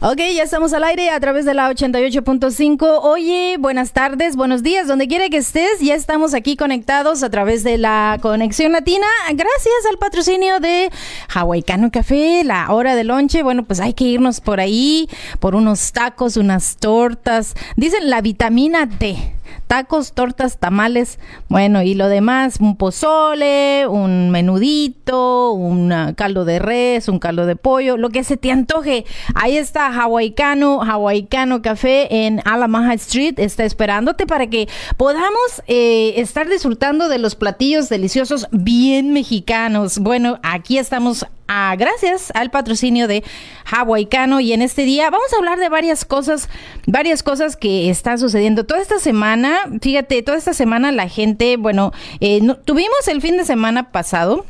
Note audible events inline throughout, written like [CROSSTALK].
Ok, ya estamos al aire a través de la 88.5. Oye, buenas tardes, buenos días, donde quiera que estés. Ya estamos aquí conectados a través de la conexión latina. Gracias al patrocinio de Hawaiicano Café, la hora de lonche. Bueno, pues hay que irnos por ahí, por unos tacos, unas tortas. Dicen la vitamina D tacos, tortas, tamales, bueno, y lo demás, un pozole, un menudito, un caldo de res, un caldo de pollo, lo que se te antoje. Ahí está Hawaiicano, Hawaiicano Café en Alamaha Street, está esperándote para que podamos eh, estar disfrutando de los platillos deliciosos bien mexicanos. Bueno, aquí estamos Ah, gracias al patrocinio de Hawaiicano y en este día vamos a hablar de varias cosas, varias cosas que están sucediendo toda esta semana. Fíjate, toda esta semana la gente, bueno, eh, tuvimos el fin de semana pasado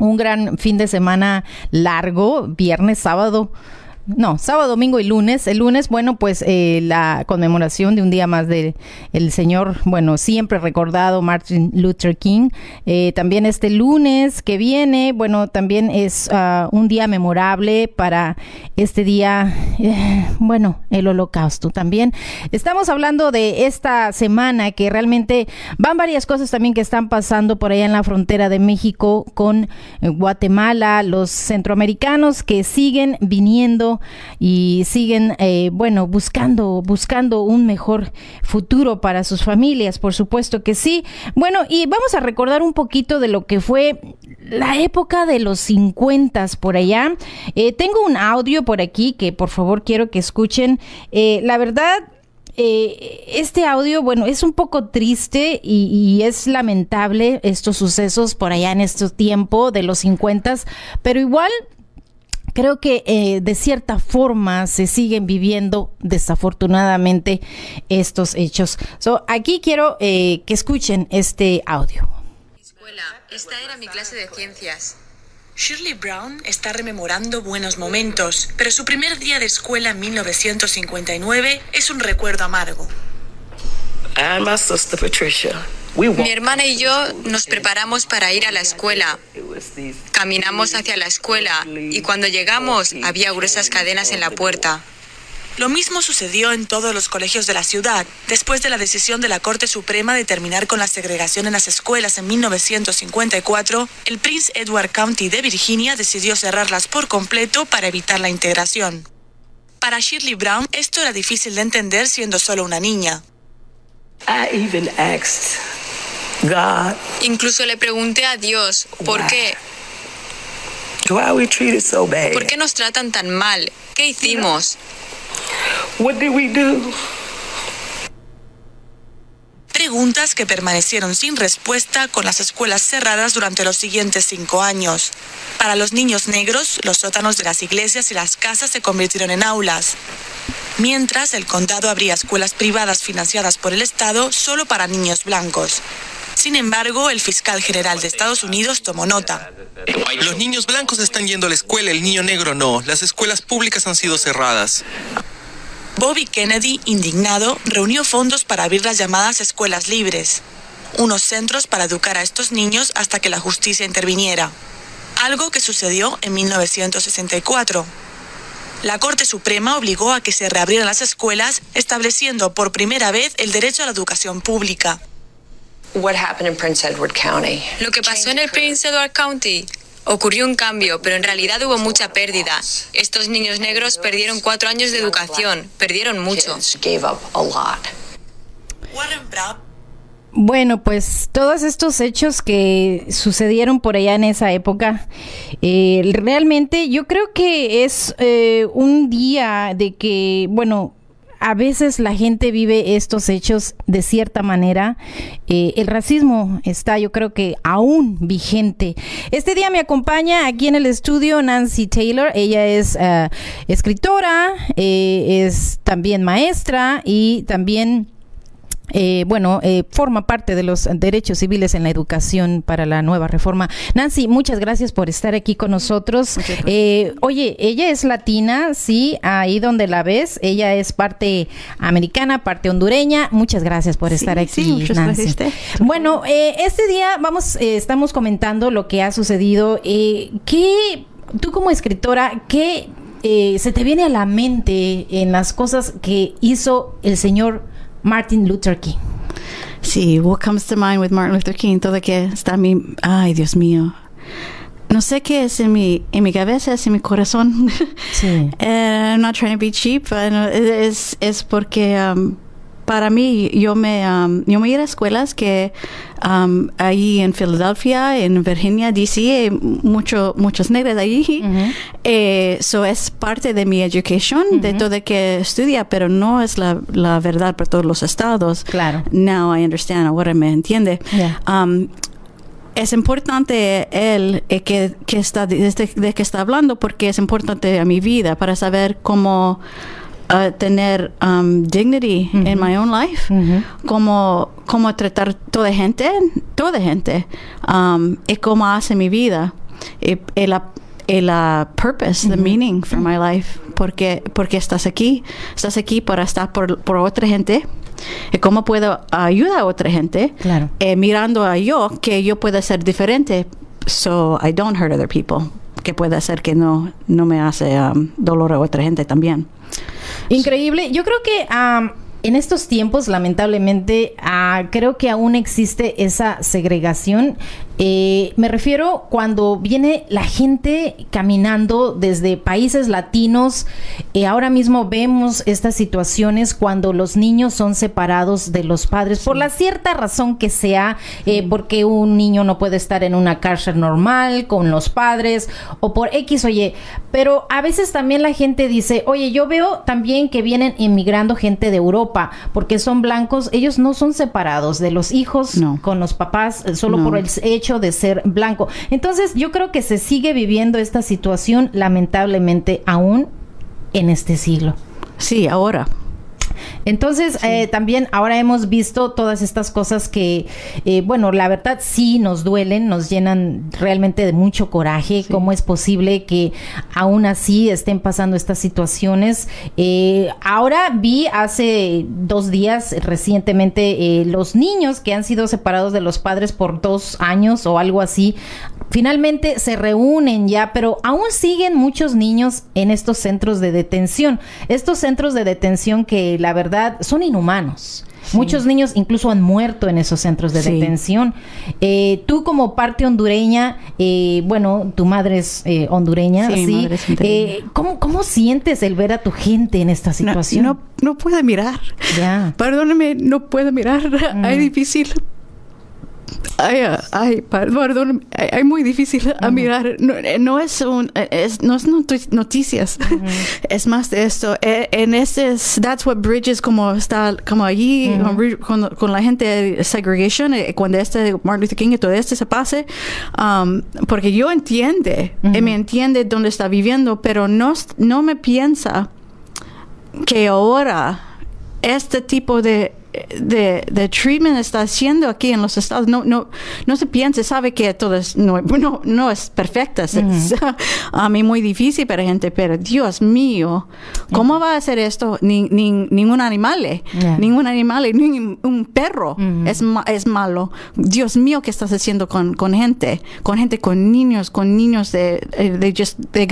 un gran fin de semana largo, viernes, sábado no, sábado, domingo y lunes. El lunes, bueno, pues eh, la conmemoración de un día más de el señor, bueno, siempre recordado Martin Luther King. Eh, también este lunes que viene, bueno, también es ah, un día memorable para este día, eh, bueno, el holocausto también. Estamos hablando de esta semana que realmente van varias cosas también que están pasando por allá en la frontera de México con Guatemala, los centroamericanos que siguen viniendo y siguen, eh, bueno, buscando, buscando un mejor futuro para sus familias, por supuesto que sí. Bueno, y vamos a recordar un poquito de lo que fue la época de los 50 por allá. Eh, tengo un audio por aquí que por favor quiero que escuchen. Eh, la verdad, este audio, bueno, es un poco triste y, y, es lamentable estos sucesos por allá en este tiempo de los 50, pero igual creo que eh, de cierta forma se siguen viviendo desafortunadamente estos hechos. So, aquí quiero eh, que escuchen este audio. Escuela, esta era mi clase de ciencias. Shirley Brown está rememorando buenos momentos, pero su primer día de escuela en 1959 es un recuerdo amargo. And my sister Patricia mi hermana y yo nos preparamos para ir a la escuela. Caminamos hacia la escuela y cuando llegamos había gruesas cadenas en la puerta. Lo mismo sucedió en todos los colegios de la ciudad. Después de la decisión de la Corte Suprema de terminar con la segregación en las escuelas en 1954, el Prince Edward County de Virginia decidió cerrarlas por completo para evitar la integración. Para Shirley Brown esto era difícil de entender siendo solo una niña. Incluso le pregunté a Dios, ¿por qué? ¿Por qué nos tratan tan mal? ¿Qué hicimos? Preguntas que permanecieron sin respuesta con las escuelas cerradas durante los siguientes cinco años. Para los niños negros, los sótanos de las iglesias y las casas se convirtieron en aulas. Mientras, el condado abría escuelas privadas financiadas por el Estado solo para niños blancos. Sin embargo, el fiscal general de Estados Unidos tomó nota. Los niños blancos están yendo a la escuela, el niño negro no. Las escuelas públicas han sido cerradas. Bobby Kennedy, indignado, reunió fondos para abrir las llamadas escuelas libres, unos centros para educar a estos niños hasta que la justicia interviniera, algo que sucedió en 1964. La Corte Suprema obligó a que se reabrieran las escuelas, estableciendo por primera vez el derecho a la educación pública. Lo que pasó en el Prince Edward County ocurrió un cambio, pero en realidad hubo mucha pérdida. Estos niños negros perdieron cuatro años de educación, perdieron mucho. Bueno, pues todos estos hechos que sucedieron por allá en esa época, eh, realmente yo creo que es eh, un día de que, bueno, a veces la gente vive estos hechos de cierta manera. Eh, el racismo está, yo creo que aún vigente. Este día me acompaña aquí en el estudio Nancy Taylor. Ella es eh, escritora, eh, es también maestra y también eh, bueno, eh, forma parte de los derechos civiles en la educación para la nueva reforma. Nancy, muchas gracias por estar aquí con nosotros. Eh, oye, ella es latina, sí, ahí donde la ves, ella es parte americana, parte hondureña. Muchas gracias por estar aquí, Nancy. Bueno, este día vamos, estamos comentando lo que ha sucedido. ¿Qué, tú como escritora, qué se te viene a la mente en las cosas que hizo el señor Martin Luther King. Sí, what comes to mind with Martin Luther King, todo que está mi, ay Dios mío. No sé qué es en mi, en mi cabeza, es en mi corazón. Sí. uh, [LAUGHS] I'm not trying to be cheap. es, es porque um, para mí, yo me, um, yo me iba a escuelas que um, ahí en Filadelfia, en Virginia, D.C., hay mucho, muchos negros ahí. Eso eh, es parte de mi educación, de todo que estudia, pero no es la, la, verdad para todos los estados. Claro. Now I understand, ahora me entiende. Um, es importante él eh, que, que está de, de, que está hablando porque es importante a mi vida para saber cómo tener um, dignity en my own life, como, como tratar toda gente, toda gente, um, y cómo hace mi vida, y, la, la purpose, the meaning for my life, porque, porque estás aquí, estás aquí para estar por, por otra gente, y cómo puedo ayudar a otra gente, claro. eh, mirando a yo que yo pueda ser diferente, so I don't hurt other people, que puede hacer que no, no me hace um, dolor a otra gente también. Increíble. Yo creo que en estos tiempos, lamentablemente, ah, creo que aún existe esa segregación eh, me refiero cuando viene la gente caminando desde países latinos. Eh, ahora mismo vemos estas situaciones cuando los niños son separados de los padres por la cierta razón que sea, eh, porque un niño no puede estar en una cárcel normal con los padres o por X o Y. Pero a veces también la gente dice, oye, yo veo también que vienen inmigrando gente de Europa porque son blancos, ellos no son separados de los hijos con los papás solo por el hecho de ser blanco. Entonces yo creo que se sigue viviendo esta situación lamentablemente aún en este siglo. Sí, ahora. Entonces, eh, también ahora hemos visto todas estas cosas que, eh, bueno, la verdad sí nos duelen, nos llenan realmente de mucho coraje. ¿Cómo es posible que aún así estén pasando estas situaciones? Eh, ahora vi hace dos días recientemente los niños que han sido separados de los padres por dos años o algo así finalmente se reúnen ya, pero aún siguen muchos niños en estos centros de detención. Estos centros de detención que la verdad son inhumanos. Muchos niños incluso han muerto en esos centros de detención. Eh, tú como parte hondureña, eh, bueno, tu madre es eh, hondureña, ¿sí? ¿cómo, ¿cómo, sientes el ver a tu gente en esta situación? No, no, puedo mirar. Ya. Perdóname, no puedo mirar. Es mm. difícil Ay, ay, perdón, ay, muy difícil a mirar. Eh, no, es un, eh, es, no es noticias, [LAUGHS] es más de esto. Eh, en este, that's what bridges como está, como allí, con, la gente de segregation, cuando este Martin Luther King y todo este se pase, um, porque yo entiende, me entiende dónde está viviendo, pero no, no me piensa que ahora este tipo de de, de, treatment está haciendo aquí en los estados, no, no, no se piense, sabe que todo es, no, no, no es perfecta. Es, a mí muy difícil para gente, pero Dios mío, ¿cómo va a hacer esto? Ni, ni, ningún animal, eh, ningún animal, ni un perro es, es malo. Dios mío, ¿qué estás haciendo con, con gente? Con gente, con niños, con niños de, eh, they just, they,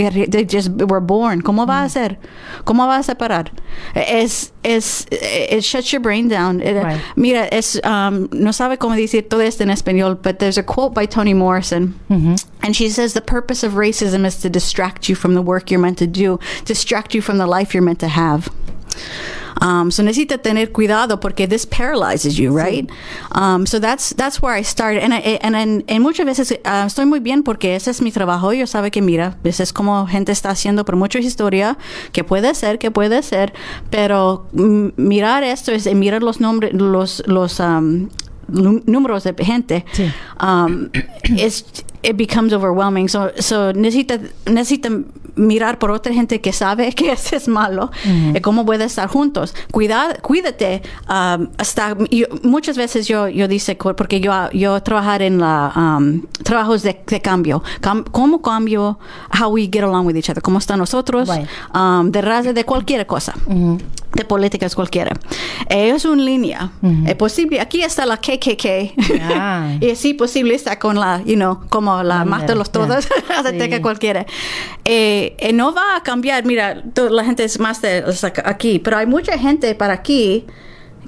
just were born. ¿Cómo va a hacer? ¿Cómo va a separar? Es, es, it shuts your brain down. Right. Mira, es, um, no sabe cómo decir todo esto en español, but there's a quote by Toni Morrison. Mm-hmm. And she says, The purpose of racism is to distract you from the work you're meant to do, distract you from the life you're meant to have. Um, so necesita tener cuidado porque this paralyzes you, right? Um, so that's that's where I started. And, I, and, and, and muchas veces uh, estoy muy bien porque ese es mi trabajo. Yo sabe que mira, ese es como gente está haciendo por mucha historia que puede ser, que puede ser, pero mirar esto es mirar los nombres, los los um, números de gente, sí. um, es it becomes overwhelming. So, so necesita, necesita mirar por otra gente que sabe [LAUGHS] que eso es malo y cómo puede estar juntos. Cuidar, cuídate. Um, hasta muchas veces yo, yo dice, porque yo, yo trabajar en la, um, trabajos de, de cambio. ¿Cómo cambio? How we get along with each other. ¿Cómo están nosotros? Um, de raza, de cualquier cosa. De políticas cualquiera. Eh, es una línea. Es posible. Aquí está la KKK. [LAUGHS] y sí, posible está con la, you know, como la más de los todos, [LAUGHS] hasta que cualquiera. Eh, eh, no va a cambiar, mira, la gente es más de aquí, pero hay mucha gente para aquí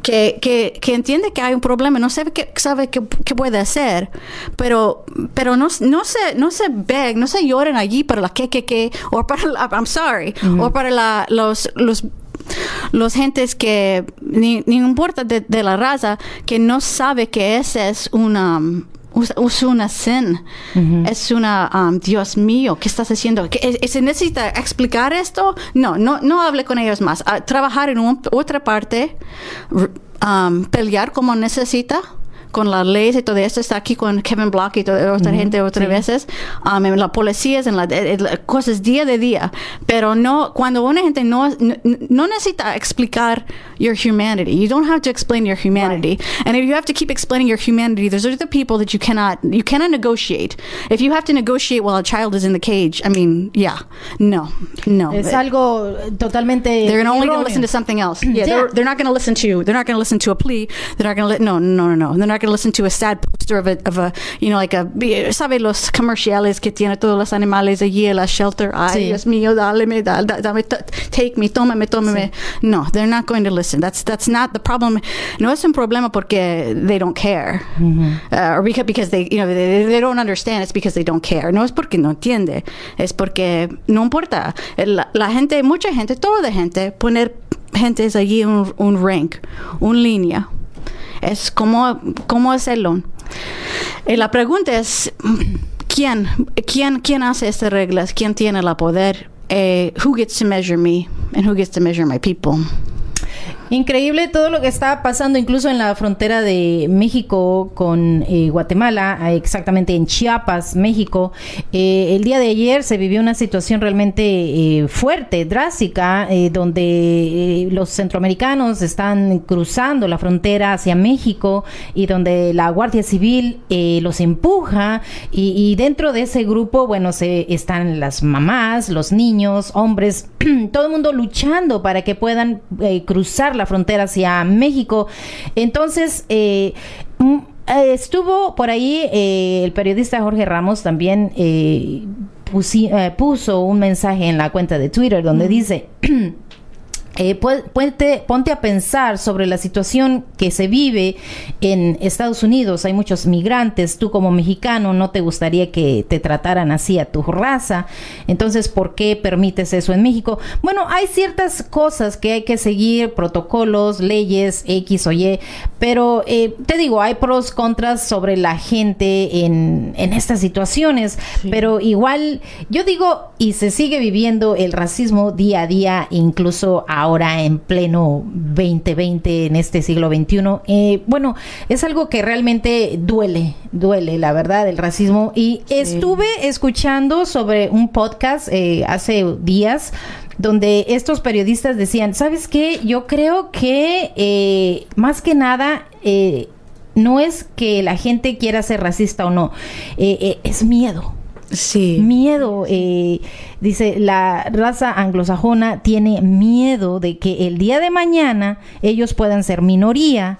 que, que, que, entiende que hay un problema, no sabe qué, sabe qué, puede hacer, pero, pero no, no, se, no se beg, no se lloren allí para la que, que, que, o para la, I'm sorry, o para la, los, los los gentes que ni, ni importa de, de, la raza que no sabe que ese es una es una sin, es una, um, Dios mío, ¿qué estás haciendo? ¿Se necesita explicar esto? No, no, no hable con ellos más. Ah, trabajar en otra parte, um, pelear como necesita con las leyes y todo esto, está aquí con Kevin Block y toda otra gente otras veces, um, en la policía, en las cosas día de día, pero no, cuando una gente no, no, necesita explicar your humanity, you don't have to explain your humanity, and if you have to keep explaining your humanity, there's other people that you cannot, you cannot negotiate. If you have to negotiate while a child is in the cage, I mean, yeah, no, no. Es algo totalmente They're only going to listen to something else. Yeah, [CLEARS THROAT] yeah. They're, they're not going to listen to, they're not going to listen to a plea, they're not going to, no, no, no, no, they're not going to listen to a sad poster of a, of a, you know, like a, ¿sabe los comerciales que tiene todos los animales allí en la shelter? Ay, sí. Dios mío, dale, dale, dame, take me, tómame, tómame. Sí. No, they're not going to listen. That's, that's not the problem. No es un problema porque they don't care. Mm-hmm. Uh, or because, because they, you know, they, they don't understand. It's because they don't care. No es porque no entiende. Es porque no importa. La, la gente, mucha gente, toda gente, poner gente es allí un, un rank, una línea es cómo, cómo hacerlo. Y la pregunta es, ¿quién, quién, quién hace estas reglas? ¿Quién tiene el poder? Eh, who gets to measure me and who gets to measure my people? Increíble todo lo que está pasando incluso en la frontera de México con eh, Guatemala, exactamente en Chiapas, México. Eh, el día de ayer se vivió una situación realmente eh, fuerte, drástica, donde los centroamericanos están cruzando la frontera hacia México y donde la Guardia Civil los empuja y, dentro de ese grupo, bueno, se, están las mamás, los niños, hombres, [CLEARS THROAT] todo el mundo luchando para que puedan cruzar la frontera hacia México. Entonces, eh, eh, estuvo por ahí eh, el periodista Jorge Ramos también puso un mensaje en la cuenta de Twitter donde dice... [CLEARS THROAT] Eh, ponte, a pensar sobre la situación que se vive en Estados Unidos. Hay muchos migrantes. Tú como mexicano no te gustaría que te trataran así a tu raza. Entonces, ¿por qué permites eso en México? Bueno, hay ciertas cosas que hay que seguir, protocolos, leyes, X o Y. Pero eh, te digo, hay pros, contras sobre la gente en, estas situaciones. Pero igual, yo digo, y se sigue viviendo el racismo día a día, incluso ahora ahora en pleno 2020, en este siglo XXI. Eh, bueno, es algo que realmente duele, duele, la verdad, el racismo. Y estuve escuchando sobre un podcast eh, hace días donde estos periodistas decían, ¿sabes qué? Yo creo que eh, más que nada... no es que la gente quiera ser racista o no, es miedo Sí. Miedo. Eh, dice, la raza anglosajona tiene miedo de que el día de mañana ellos puedan ser minoría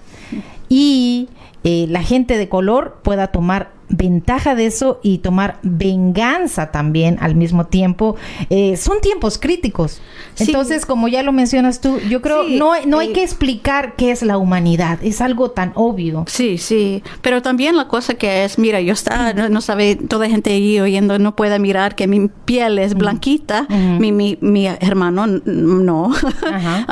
y eh, la gente de color pueda tomar ventaja de eso y tomar venganza también al mismo tiempo. Eh, son tiempos críticos. Entonces, como ya lo mencionas tú, yo creo no, no hay que explicar qué es la humanidad. Es algo tan obvio. Sí, sí. Pero también la cosa que es, mira, yo está, no, sabe, toda gente ahí oyendo no puede mirar que mi piel es blanquita, mi, mi, mi, hermano no. [LAUGHS]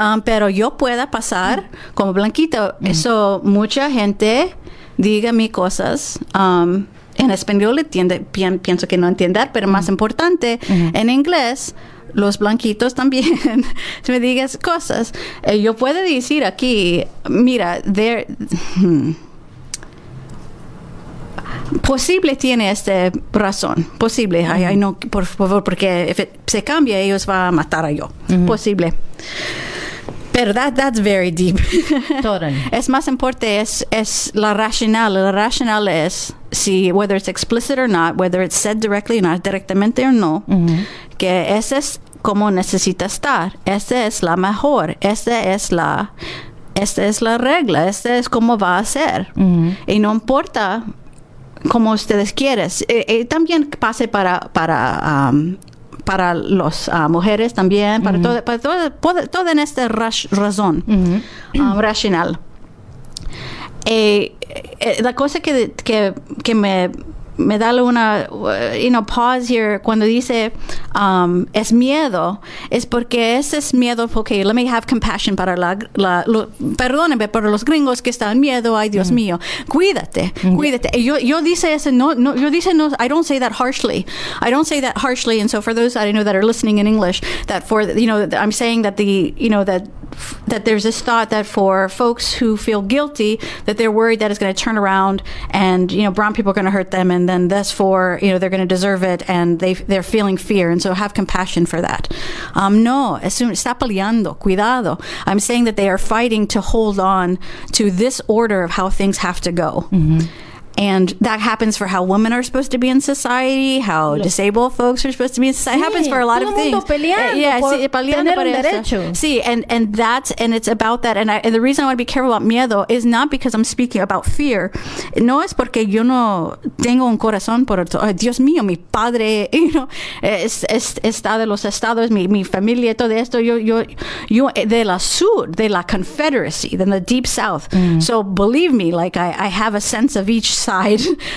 Ah, pero yo pueda pasar como blanquita. Eso mucha gente diga mis cosas. Um, en español entiende, pienso que no entender, pero más importante, en inglés, los blanquitos también, [LAUGHS] me digas cosas. Eh, yo puedo decir aquí, mira, there, hmm, posible tiene esta razón, posible, ay, no, por favor, porque si se cambia, ellos van a matar a yo, posible. Pero that, that's very deep. [LAUGHS] es más importante, es, es la racional. La racional es si, whether it's explicit or not, whether it's said directly or not, directamente o no, que ese es como necesita estar. Esa es la mejor. Esa es la, esta es la regla. Esta es como va a ser. Y no importa como ustedes quieren. Eh, eh, también pase para, para um, para las ah, mujeres también, para, todo, para todo, todo, en esta razón ah, racional. Eh, eh, la cosa que, que, que me me da una, uh, you know, pause here cuando dice um, es miedo, es porque ese es miedo, porque let me have compassion para la, la perdónenme, para los gringos que están miedo, ay Dios mío, cuídate, cuídate. Yo, yo dice ese, no, no, yo dice no, I don't say that harshly. I don't say that harshly. And so for those that I know that are listening in English, that for, you know, I'm saying that the, you know, that that there's this thought that for folks who feel guilty that they're worried that it's going to turn around and you know brown people are going to hurt them and then this for you know they're going to deserve it and they they're feeling fear. And so have compassion for that. Um, no está peleando cuidado. I'm saying that they are fighting to hold on to this order of how things have to go. Mm-hmm and that happens for how women are supposed to be in society, how disabled folks are supposed to be in society. Sí, it happens for a lot of things. Peleando uh, yeah, por sí, peleando por derecho. Sí, and and that's and it's about that. And, I, and the reason I want to be careful about miedo is not because I'm speaking about fear. No es porque yo no tengo un corazón por oh, Dios mío, mi padre, [LAUGHS] you know, es, es, está de los estados, mi, mi familia, todo esto. Yo yo yo de la sur, de la Confederacy, de the deep South. Mm. So believe me, like I, I have a sense of each side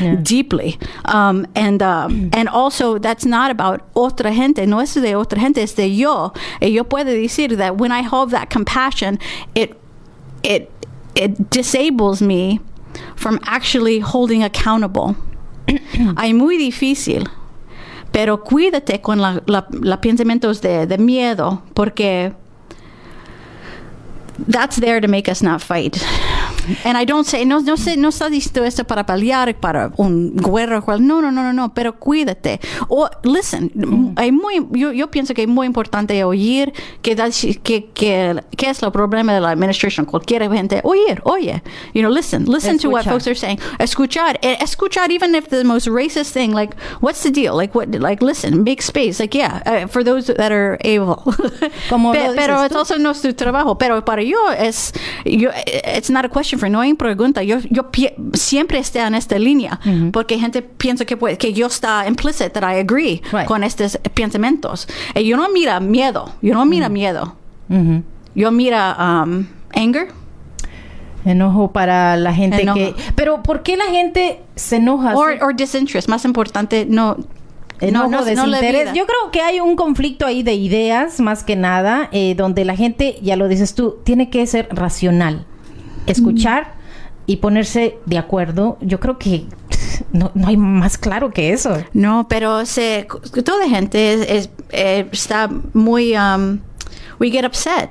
yeah. deeply. Um, and, uh, and also, that's not about otra gente, no es de otra gente, es de yo. Y yo puedo decir that when I have that compassion, it, it, it disables me from actually holding accountable. [CLEARS THROAT] Hay muy difícil. Pero cuídate con la, la, la pensamientos de, de miedo, porque that's there to make us not fight. And I don't say, no, no, sé, no está diciendo esto para pelear, para un guerra, no, no, no, no, no, pero cuídate. O, listen, mm. hay muy, yo, yo, pienso que es muy importante oír que, que, que, que es el problema de la administración. Cualquier gente, oír, oye, you know, listen, listen Escuchar. to what folks are saying. Escuchar, eh, escuchar, even if the most racist thing, like, what's the deal? Like, what, like, listen, make space. Like, yeah, uh, for those that are able. Como [LAUGHS] Pe, pero es also no su trabajo. Pero para yo es, yo, it's not a question for no pregunta. Yo, yo siempre estoy en esta línea porque gente piensa que, que yo está implicit that I agree con estos pensamientos. Y yo no mira miedo, yo no mira miedo. Yo mira um, anger. Enojo para la gente que... Pero ¿por qué la gente se enoja? Or, or disinterest, más importante, no... Enojo, no, desinterés. Yo creo que hay un conflicto ahí de ideas, más que nada, eh, donde la gente, ya lo dices tú, tiene que ser racional escuchar y ponerse de acuerdo, yo creo que [LAUGHS] no, no, hay más claro que eso. No, pero se, toda gente es, eh, está muy... Um, we get upset.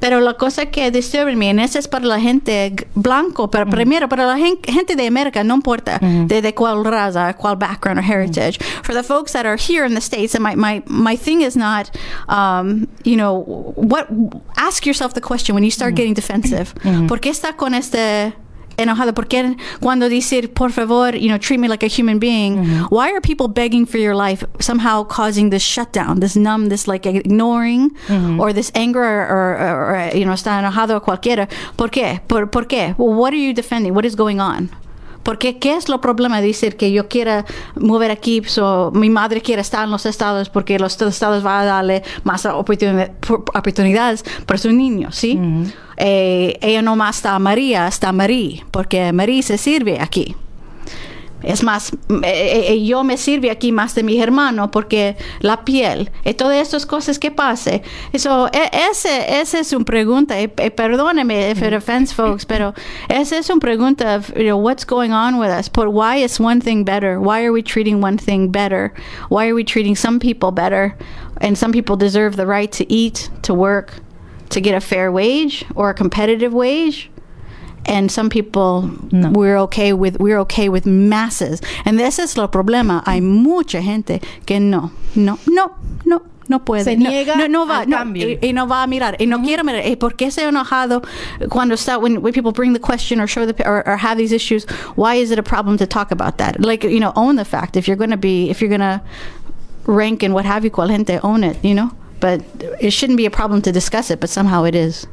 Pero la cosa que disturba me, eso es para la gente blanco, pero mm. primero para la gente de América, no importa mm-hmm. de, de cuál raza, cuál background or heritage. Mm-hmm. For the folks that are here in the States, and my, my, my thing is not, um, you know, what, ask yourself the question when you start mm-hmm. getting defensive. ¿Por qué está con este enojado porque cuando dice por favor you know treat me like a human being mm-hmm. why are people begging for your life somehow causing this shutdown this numb this like ignoring mm-hmm. or this anger or, or, or, you know está enojado cualquiera? Por qué? Por, por qué? Well, what are you defending? What is going on Porque ¿qué es lo problema de decir que yo quiera mover aquí, so, mi madre quiere estar en los estados porque los estados van a darle más oportunidades para su niño, ¿sí? Eh, ella no más está María, está María, porque María se sirve aquí. Es más, eh, eh, yo me sirve aquí más de mi hermano porque la piel y todas estas cosas que pase. Eso, e, ese, ese es una pregunta. Y, perdóneme if it offends folks, pero [LAUGHS] esa es una pregunta of, you know, what's going on with us? But why is one thing better? Why are we treating one thing better? Why are we treating some people better? And some people deserve the right to eat, to work, to get a fair wage or a competitive wage and some people no. we're okay with we're okay with masses and ese es el problema hay mucha gente que no no no no no puede. Se niega no, no, va, al no, y, y no va a mirar y no quiere mirar. ¿Y por qué se ha enojado cuando está when, when people bring the question or show the or, or have these issues? Why is it a problem to talk about that? Like you know, own the fact. If you're going to be, if you're going to rank and what have you, cual gente, own it. You know, but it shouldn't be a problem to discuss it, but somehow it is.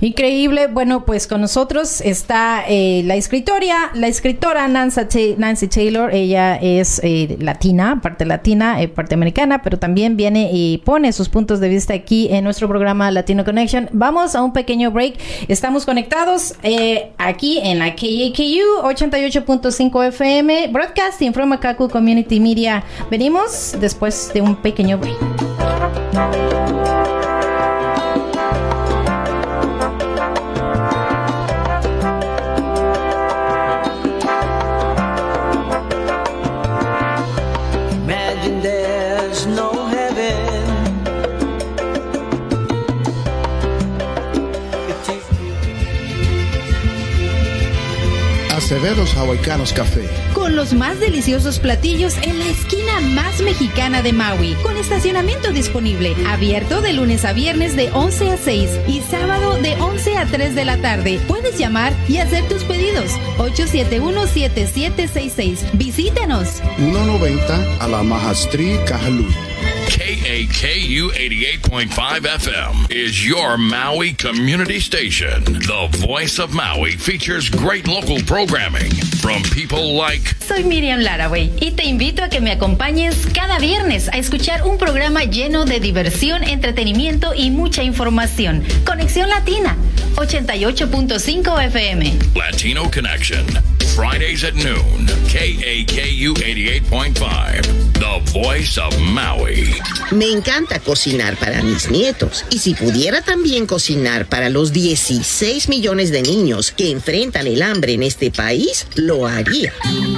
Increíble. Bueno, pues con nosotros está eh, la escritora, la escritora Nancy, Taylor. Ella es eh, latina, parte latina, eh, parte americana, pero también viene y pone sus puntos de vista aquí en nuestro programa Latino Connection. Vamos a un pequeño break. Estamos conectados eh, aquí en la KAKU 88.5 FM, Broadcasting from Akaku Community Media. Venimos después de un pequeño break. Acevedos Hawaicanos Café. Con los más deliciosos platillos en la esquina más mexicana de Maui, con estacionamiento disponible, abierto de lunes a viernes de 11 a 6 y sábado de 11 a 3 de la tarde. Puedes llamar y hacer tus pedidos. 871-7766. Visítenos. 190 a la Maha Street, Kahalui. KAKU 88.5 FM is your Maui community station. The voice of Maui features great local programming from people like Soy Miriam Laraway y te invito a que me acompañes cada viernes a escuchar un programa lleno de diversión, entretenimiento y mucha información. Conexión Latina, 88.5 FM. Latino Connection. Fridays at noon. KAKU 88.5. The voice of Maui. Me encanta cocinar para mis nietos y si pudiera también cocinar para los 16 millones de niños que enfrentan el hambre en este país, lo haría.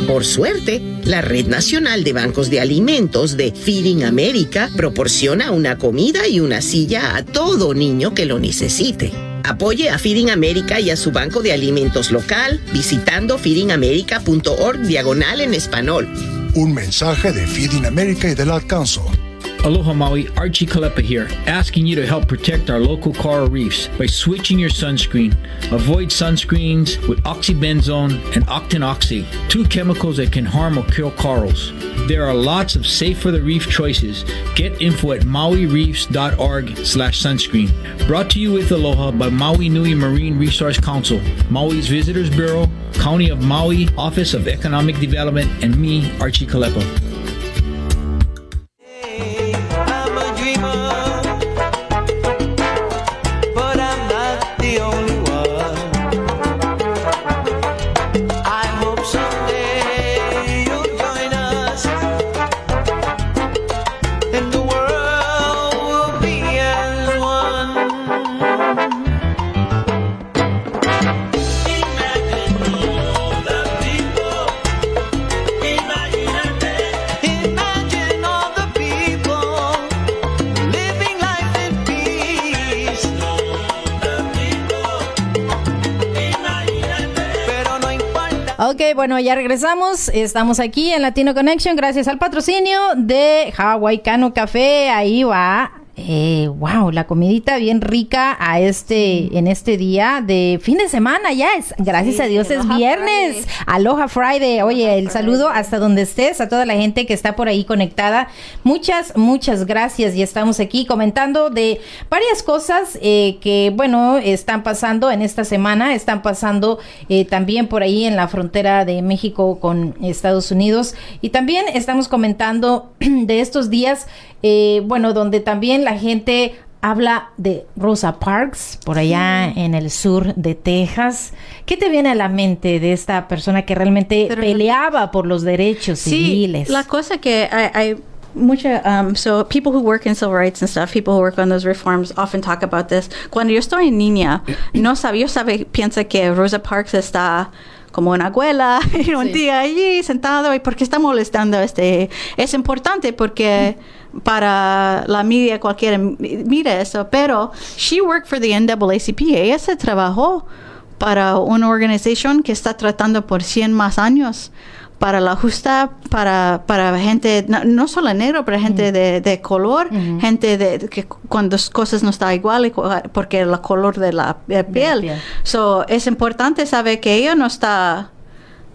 Por suerte, la Red Nacional de Bancos de Alimentos de Feeding America proporciona una comida y una silla a todo niño que lo necesite. Apoye a Feeding America y a su banco de alimentos local visitando feedingamerica.org diagonal en español. Un mensaje de Feeding America y del Alcanzo. Aloha Maui, Archie Kalepa here, asking you to help protect our local coral reefs by switching your sunscreen. Avoid sunscreens with oxybenzone and octinoxy, two chemicals that can harm or kill corals. There are lots of safe for the reef choices. Get info at mauireefs.org slash sunscreen. Brought to you with Aloha by Maui Nui Marine Resource Council, Maui's Visitors Bureau, County of Maui, Office of Economic Development, and me, Archie Kalepa. Bueno, ya regresamos. Estamos aquí en Latino Connection gracias al patrocinio de Hawaiicano Café. Ahí va eh, wow, la comidita bien rica a este, en este día de fin de semana ya es, gracias Sí, a Dios es viernes. Aloha Friday. Oye, el saludo hasta donde estés, a toda la gente que está por ahí conectada. Muchas, muchas gracias. Y estamos aquí comentando de varias cosas eh, que, bueno, están pasando en esta semana, están pasando eh, también por ahí en la frontera de México con Estados Unidos. Y también estamos comentando [CLEARS THROAT] de estos días, eh, bueno, donde también la gente habla de Rosa Parks, por allá en el sur de Texas. ¿Qué te viene a la mente de esta persona que realmente peleaba por los derechos civiles? Sí, la cosa que hay, mucha, um, so people who work in civil rights and stuff, people who work on those reforms often talk about this. Cuando yo estoy niña, [CLEARS THROAT] no sabía, yo sabe, piensa que Rosa Parks está como una abuela, [LAUGHS] y un día allí sentado, y por qué está molestando este, es importante porque para la media cualquiera mira eso, pero she worked for the NAACP, ella se trabajó para una organización que está tratando por 100 más años para la justa, para, para gente, no, no solo negro, pero gente de, de color, gente de que cuando cosas no están igual porque el color de la, de piel. piel. So, es importante saber que ella no está,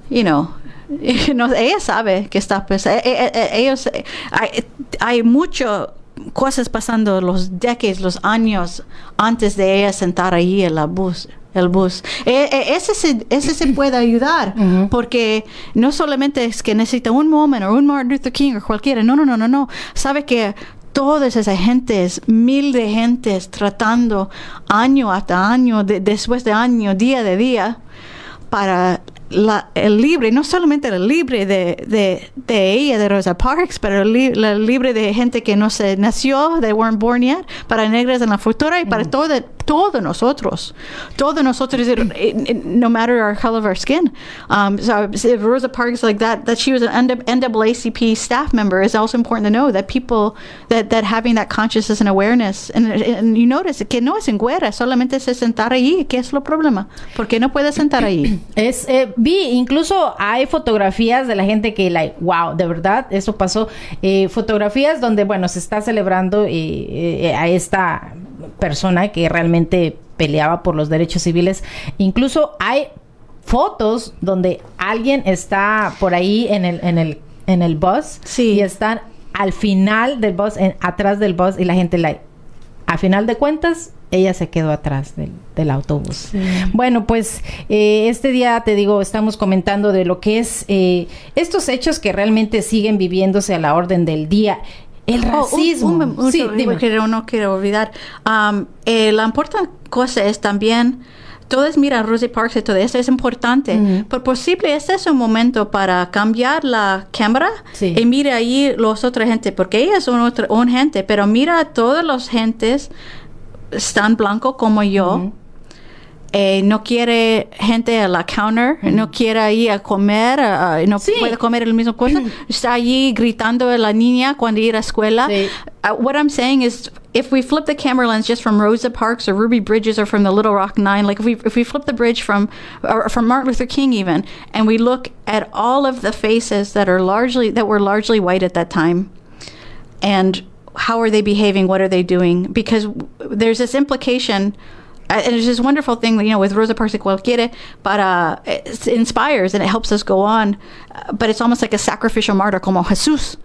you know, [LAUGHS] no, ella sabe que está pues, eh, eh, eh, ellos eh, hay, hay mucho cosas pasando los décadas, los años antes de ella sentar ahí en la bus. El bus. Ese, se, ese se puede ayudar [CLEARS THROAT] porque no solamente es que necesita un moment o un Martin Luther King o cualquiera. No, no, no, no, no. Sabe que todas esas gentes, mil de gentes tratando año hasta año, de- después de año, día de día, para la, el libre, no solamente el libre de, de, de ella, de Rosa Parks, pero el, li- la libre de gente que no se nació, they weren't born yet, para negras en la futura y para todo, todos nosotros, todos nosotros, it- it- it- no matter our color of our skin. Um, so if Rosa Parks like that, that she was an NAACP staff member is also important to know that people, that, that having that consciousness and awareness, and, and you notice que no es en güera, solamente es sentar ahí, ¿qué es lo problema? ¿Por qué no puede sentar ahí? Es, eh, vi, incluso hay fotografías de la gente que, like, wow, de verdad, eso pasó. Eh, fotografías donde, bueno, se está celebrando eh, eh, a esta persona que realmente peleaba por los derechos civiles. Incluso hay fotos donde alguien está por ahí en el, en el, en el bus y están al final del bus, en- atrás del bus y la gente, like, a final de cuentas, ella se quedó atrás del, del autobús. Bueno, pues eh, este día te digo, estamos comentando de lo que es eh, estos hechos que realmente siguen viviéndose a la orden del día. El Oh, un- racismo. un- un sí, dime. que no quiero olvidar. Um, eh, la importante cosa es también, todos miran Rosie Parks y todo eso, es importante. Por posible, este es un momento para cambiar la cámara y mira ahí los otra gente, porque ella es un, otro, un gente, pero mira todos los gentes están blancos como yo. Eh, no quiere gente a la counter, no quiere ir a comer, ah, no puede comer el mismo cosa, está allí gritando a la niña cuando ir a escuela. Uh, what I'm saying is, if we flip the camera lens just from Rosa Parks or Ruby Bridges or from the Little Rock Nine, like if we if we flip the bridge from or from Martin Luther King even, and we look at all of the faces that are largely that were largely white at that time, and how are they behaving? What are they doing? Because there's this implication. Uh, And there's this wonderful thing, you know, with Rosa Parks y cualquiera, para it inspires and it helps us go on, uh, but it's almost like a sacrificial martyr, como Jesús.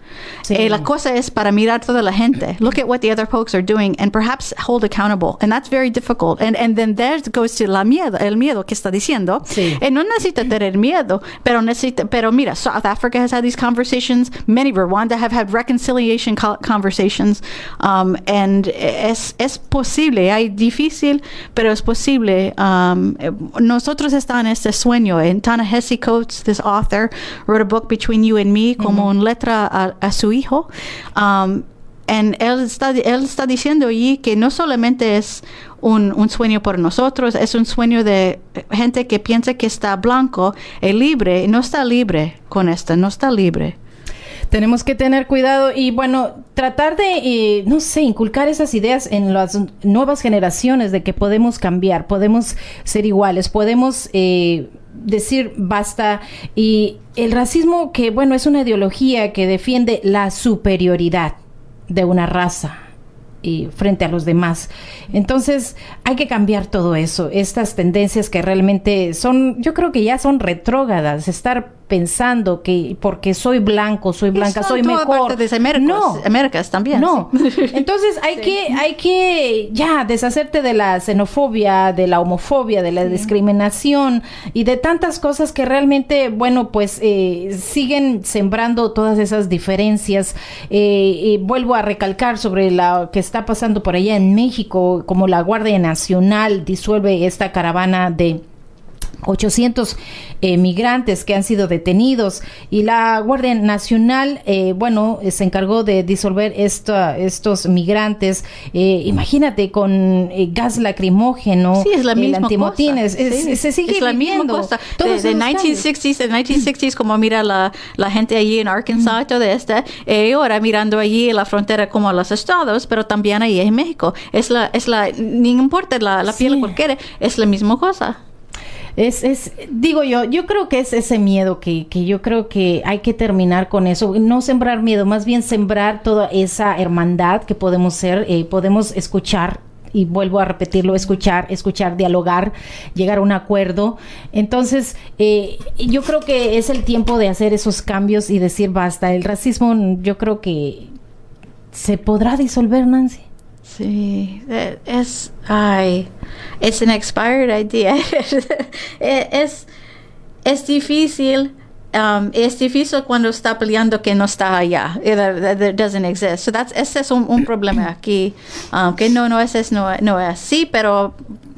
Eh, la cosa es para mirar toda la gente. Look at what the other folks are doing and perhaps hold accountable, and that's very difficult. And and then there goes to la miedo, el miedo que está diciendo. Eh, no necesita tener miedo, pero necesita, pero mira, South Africa has had these conversations. Many Rwanda have had reconciliation co- conversations, um, and es es posible. Hay difícil, pero es posible. Um, eh, nosotros está en este sueño. And Ta-Nehisi Coates, this author, wrote a book between you and me, como una letra a, a su hijo. Um, and él está, él está diciendo allí que no solamente es un, un sueño por nosotros, es un sueño de gente que piensa que está blanco y libre, y no está libre con esto, no está libre. Tenemos que tener cuidado y bueno, tratar de, eh, no sé, inculcar esas ideas en las nuevas generaciones de que podemos cambiar, podemos ser iguales, podemos eh, decir basta y el racismo que bueno es una ideología que defiende la superioridad de una raza y frente a los demás. Entonces hay que cambiar todo eso, estas tendencias que realmente son, yo creo que ya son retrógradas, estar pensando que porque soy blanco, soy blanca, soy mejor. de Américas, no, Américas también. no. sí. [LAUGHS] Entonces hay que hay que ya deshacerte de la xenofobia, de la homofobia, de la discriminación y de tantas cosas que realmente, bueno, pues eh, siguen sembrando todas esas diferencias. Eh, y vuelvo a recalcar sobre lo que está pasando por allá en México, como la Guardia Nacional disuelve esta caravana de 800 eh, migrantes que han sido detenidos y la Guardia Nacional, eh, bueno, se encargó de disolver esta- estos migrantes. Eh, imagínate con eh, gas lacrimógeno, Sí, es la el misma antimotines, cosa. es- Sí, se sigue es la misma viviendo cosa. todos De, de esos cambios. 1960s, de 1960s, como mira la, la gente allí en Arkansas y todo esto, y ahora mirando allí la frontera como a los estados, pero también ahí en México. Es la, es la, ni importa la, la piel cualquiera, es la misma cosa. Es, es, digo yo, yo creo que es ese miedo que, que yo creo que hay que terminar con eso, no sembrar miedo, más bien sembrar toda esa hermandad que podemos ser, eh, podemos escuchar y vuelvo a repetirlo, escuchar, escuchar, dialogar, llegar a un acuerdo. Entonces, eh, yo creo que es el tiempo de hacer esos cambios y decir basta. El racismo, yo creo que se podrá disolver, Nancy. Sí, eh, es, ay, es an expired idea. [LAUGHS] Eh, es, es difícil. um, es difícil cuando está peleando que no está allá, eh, that, that- that doesn't exist. So that's, ese es un, un problema [COUGHS] aquí, um, que no, no es, es- no, no es así, pero,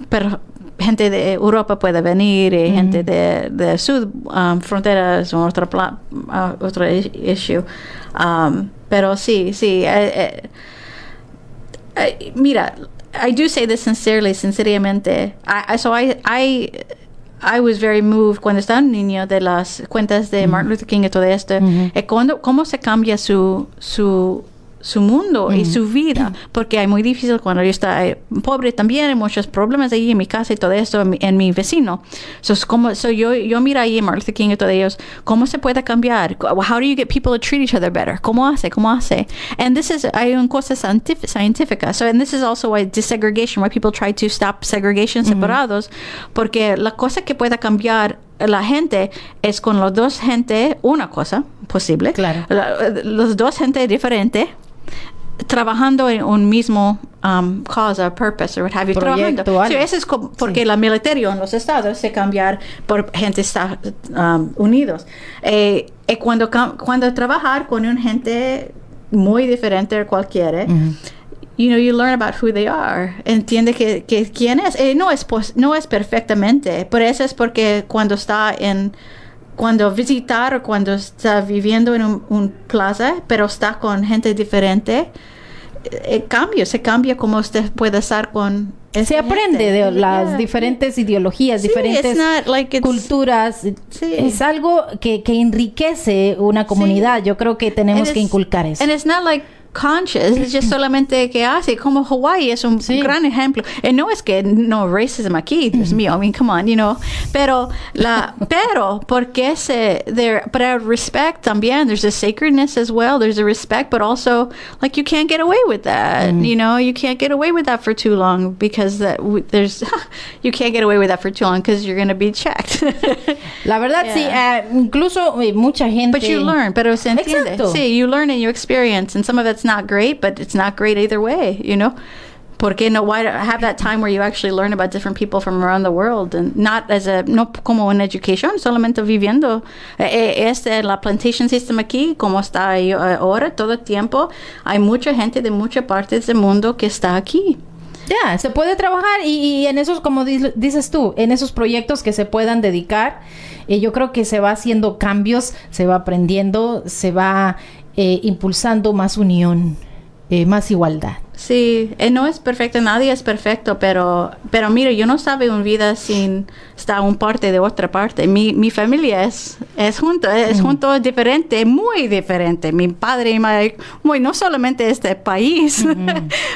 pero gente de Europa puede venir y gente de, de Sud, um, fronteras, otro, pla- uh, otro issue. Um, pero sí, sí. eh, eh, I- mira, I do say this sincerely, sinceramente. I, I- so I, I, I was very moved cuando estaba un niño de las cuentas de Martin Luther King y todo esto. eh, cuando, cómo se cambia su, su, su mundo y su vida, porque es muy difícil cuando yo estaba eh, pobre también, hay muchos problemas ahí en mi casa y todo esto, en mi, en mi vecino. So, como, so yo, yo miro ahí Martin Luther King y todo ellos, cómo se puede cambiar, how do you get people to treat each other better, cómo hace, cómo hace. And this is, hay una cosa científica, so, and this is also why desegregation, why people try to stop segregation separados, porque la cosa que pueda cambiar la gente es con los dos gente, una cosa posible, claro. los dos gente diferente trabajando en un mismo um, causa, purpose, or what have you, Proyecto, trabajando. Sí, eso es como- porque la militario en los estados se cambiar por gente está um, unidos. Eh, y cuando, cuando trabajar con un gente muy diferente de cualquiera, you know, you learn about who they are. Entiende que, que quién es. Eh, no es no es perfectamente, por eso es porque cuando está en cuando visitar o cuando está viviendo en un, un plaza, pero está con gente diferente, eh, eh, cambia, se cambia como usted puede estar con se aprende gente. de las Yeah. diferentes ideologías, Sí, diferentes like culturas. Es algo que, que enriquece una comunidad. Yo creo que tenemos que inculcar eso. And it's not like conscious, es just solamente que hace, como Hawaii es un gran ejemplo. Y no es que no racism aquí, Dios mío, I mean, come on, you know. Pero, la, pero, porque se, there, but I respect también, there's a sacredness as well, there's a respect, but also, like, you can't get away with that, you know, you can't get away with that for too long because that, there's, [LAUGHS] you can't get away with that for too long because you're going to be checked. La verdad, sí, eh, incluso eh, mucha gente. But you learn, pero se entiende. Exacto. Sí, you learn and you experience, and some of it's not great, but it's not great either way, you know. Porque no, why have that time where you actually learn about different people from around the world and not as a, no como en educación, solamente viviendo. Eh, eh, este, la plantation system aquí, como está eh, ahora, todo el tiempo, hay mucha gente de muchas partes del mundo que está aquí. Ya, se puede trabajar y, y en esos, como di- dices tú, en esos proyectos que se puedan dedicar, eh, yo creo que se va haciendo cambios, se va aprendiendo, se va eh, impulsando más unión, eh, más igualdad. Sí, eh, no es perfecto, nadie es perfecto, pero, pero mira, yo no sabe una vida sin estar un parte de otra parte. Mi, mi familia es, es junto, es junto diferente, muy diferente. Mi padre y madre, muy, no solamente este país,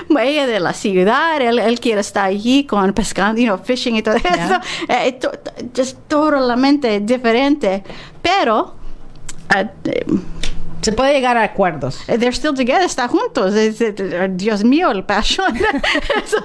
ella [LAUGHS] de la ciudad, él, él quiere estar allí con pescando, you know, fishing y todo eso. Eh, to- just totalmente diferente, pero... Se puede llegar a acuerdos. Eh, They're still together, están juntos. Dios mío, el pasión. [LAUGHS] So,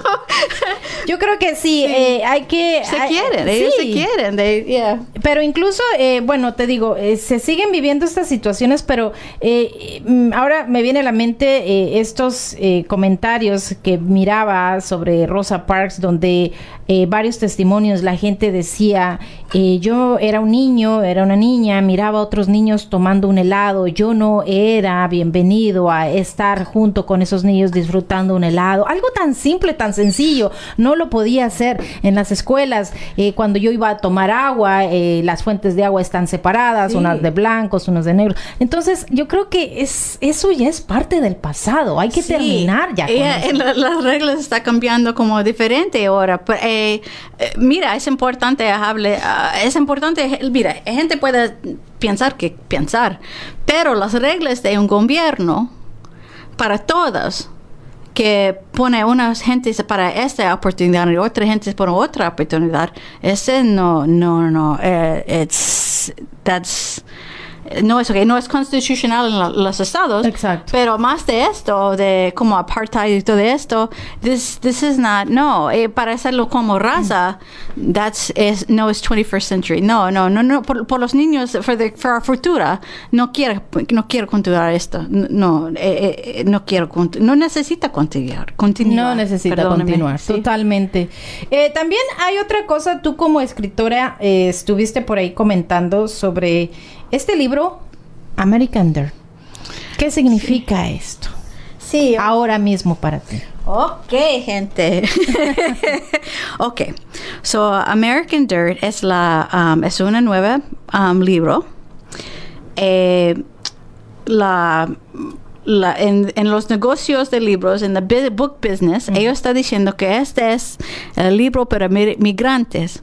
Yo creo que sí, eh, hay que... se hay- quieren, ellos se sí. quieren. They, yeah. Pero incluso, eh, bueno, te digo, eh, se siguen viviendo estas situaciones, pero eh, mm, ahora me viene a la mente eh, estos eh, comentarios que miraba sobre Rosa Parks, donde eh, varios testimonios, la gente decía, eh, yo era un niño, era una niña, miraba a otros niños tomando un helado, yo no era bienvenido a estar junto con esos niños disfrutando un helado, algo tan simple, tan sencillo, no lo podía hacer en las escuelas, eh, cuando yo iba a tomar agua, eh, las fuentes de agua están separadas, Sí. unas de blancos, unas de negros, entonces yo creo que es eso ya es parte del pasado, hay que Sí. terminar ya con Ella- eso. en la- las reglas está cambiando como diferente ahora. Pero, eh, eh, mira, es importante hable, ah, es importante, mira, gente puede pensar que pensar, pero las reglas de un gobierno para todas que pone unas gentes para esta oportunidad y otra gente para otra oportunidad, ese no, no, no, eh, it's, that's, no es okay, no es constitucional en la- los estados. Exacto. Pero más de esto, de como apartheid y todo esto, this, this is not, no, eh, para hacerlo como raza, that's, is, no es 21st century. No, no, no, no, por, por los niños, for, the, for our futura, no quiero, no quiero continuar esto. No, eh, eh, no quiero, no necesita continuar. continuar. No necesita continuar, Sí. totalmente. También hay otra cosa, tú como escritora estuviste por ahí comentando sobre este libro, American Dirt. ¿Qué significa esto? Sí. Ahora mismo para ti. Ok, gente. [LAUGHS] ok. So, American Dirt es la um, es una nueva um, libro. Eh, la, la- en, en los negocios de libros, en bu- book business, ellos están diciendo que este es el libro para mi- migrantes.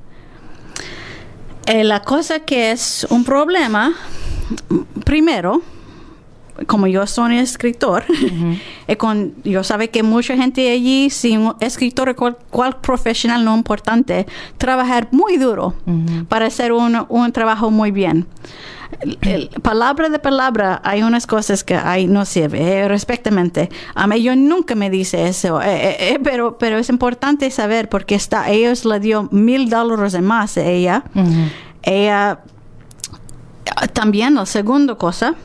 Eh, la cosa que es un problema, primero, como yo soy escritor, [LAUGHS] eh, con, yo sabe que mucha gente allí, si un escritor o cual, cual profesional no importante, trabajar muy duro para hacer un, un trabajo muy bien. El- palabra de palabra, hay unas cosas que hay no sirve, eh, respectamente. A mí yo nunca me dice eso, eh, eh, eh, pero, pero es importante saber porque está, ellos le dio mil dólares de más a ella. Ella Ah, también la segunda cosa,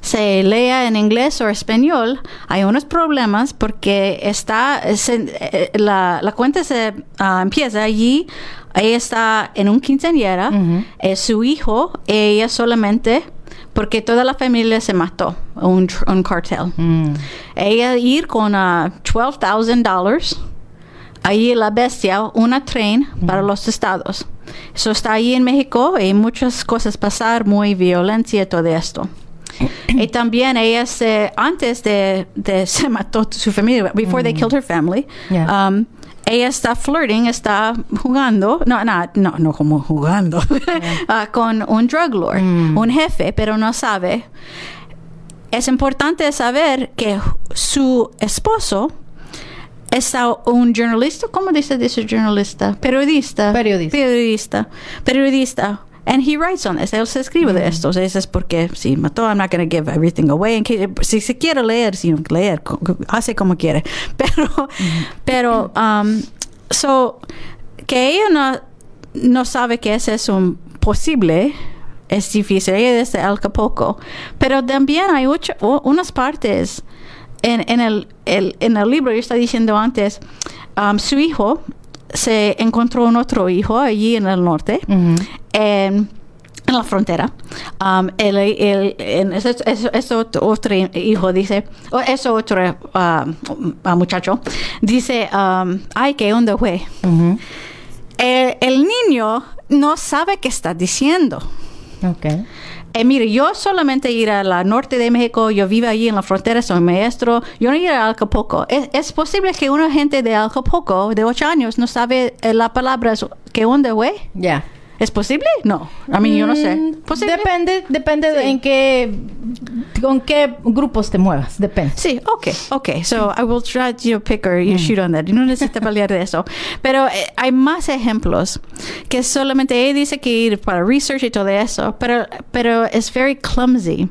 se lea en inglés o español, hay unos problemas porque está, se- la, la cuenta se ah, empieza allí, ella está en un quinceañera, es su hijo, ella solamente, porque toda la familia se mató, un, un cartel. Ella ir con ah, $12,000 ahí la bestia, una tren para los estados. Eso está ahí en México y muchas cosas pasar, muy violencia, todo esto. [CLEARS THROAT] y también ella se, antes de, de [LAUGHS] se mató su familia, before they killed her family, Yeah. um, ella está flirting, está jugando, no, no, no, no como jugando, [LAUGHS] ah, con un drug lord, un jefe, pero no sabe. Es importante saber que su esposo es un journalista, ¿cómo dice dice journalista? Periodista. Periodista. Periodista. Periodista. And he writes on this. Él se escribe de esto. Eso es porque si mató, I'm not going to give everything away. En que- si se quiere leer, si leer, hace como quiere. [LAUGHS] Pero, pero, um, so, que ella no, no sabe que eso es un posible, es difícil. Ella es de Acapulco. Pero también hay ocho- u- unas partes en, en, el, el- en el libro, yo estaba diciendo antes, um, su hijo se encontró un otro hijo allí en el norte, en, en la frontera. Um, el, el- ese, ese- otro, hijo dice, o ese otro ah, muchacho dice, um, ay, ¿qué onda, güey? el, el niño no sabe qué está diciendo. Ok. Eh, mire, yo solamente ir a la norte de México, yo vivo allí en la frontera, soy maestro, yo no ir a Acapulco. Es, es posible que una gente de Acapulco de 8 años no sabe eh, la palabra ¿qué onda, güey? Ya. ¿Es posible? No. A mí yo no sé. Mm, Depende, depende de en qué, con qué grupos te muevas, depende. Sí, ok, ok. So I will try to pick or you shoot on that. No necesita [LAUGHS] pelear de eso. Pero eh, hay más ejemplos que solamente ella dice que ir para research y todo eso, pero, pero es very clumsy.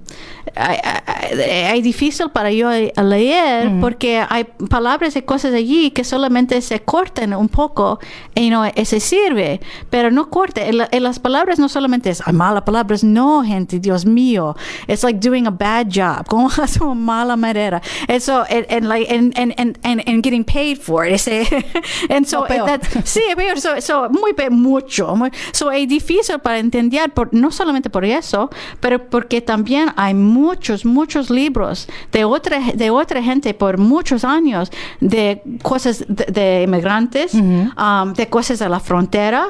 Hay difícil para yo a leer porque hay palabras y cosas allí que solamente se cortan un poco y no se sirve, pero no corte. En, en las palabras no solamente es "Ay, malas palabras, no, gente, Dios mío. It's like doing a bad job. [LAUGHS] Como hacer una mala manera. Eso, and, and like, and, and, and, and, getting paid for it. Ese, [LAUGHS] and so, peor. that, sí, peor. So, so, muy, mucho. Muy, so, es difícil para entender, por, no solamente por eso, pero porque también hay muchos, muchos libros de otra, de otra gente por muchos años de cosas de, de inmigrantes, um, de cosas de la frontera,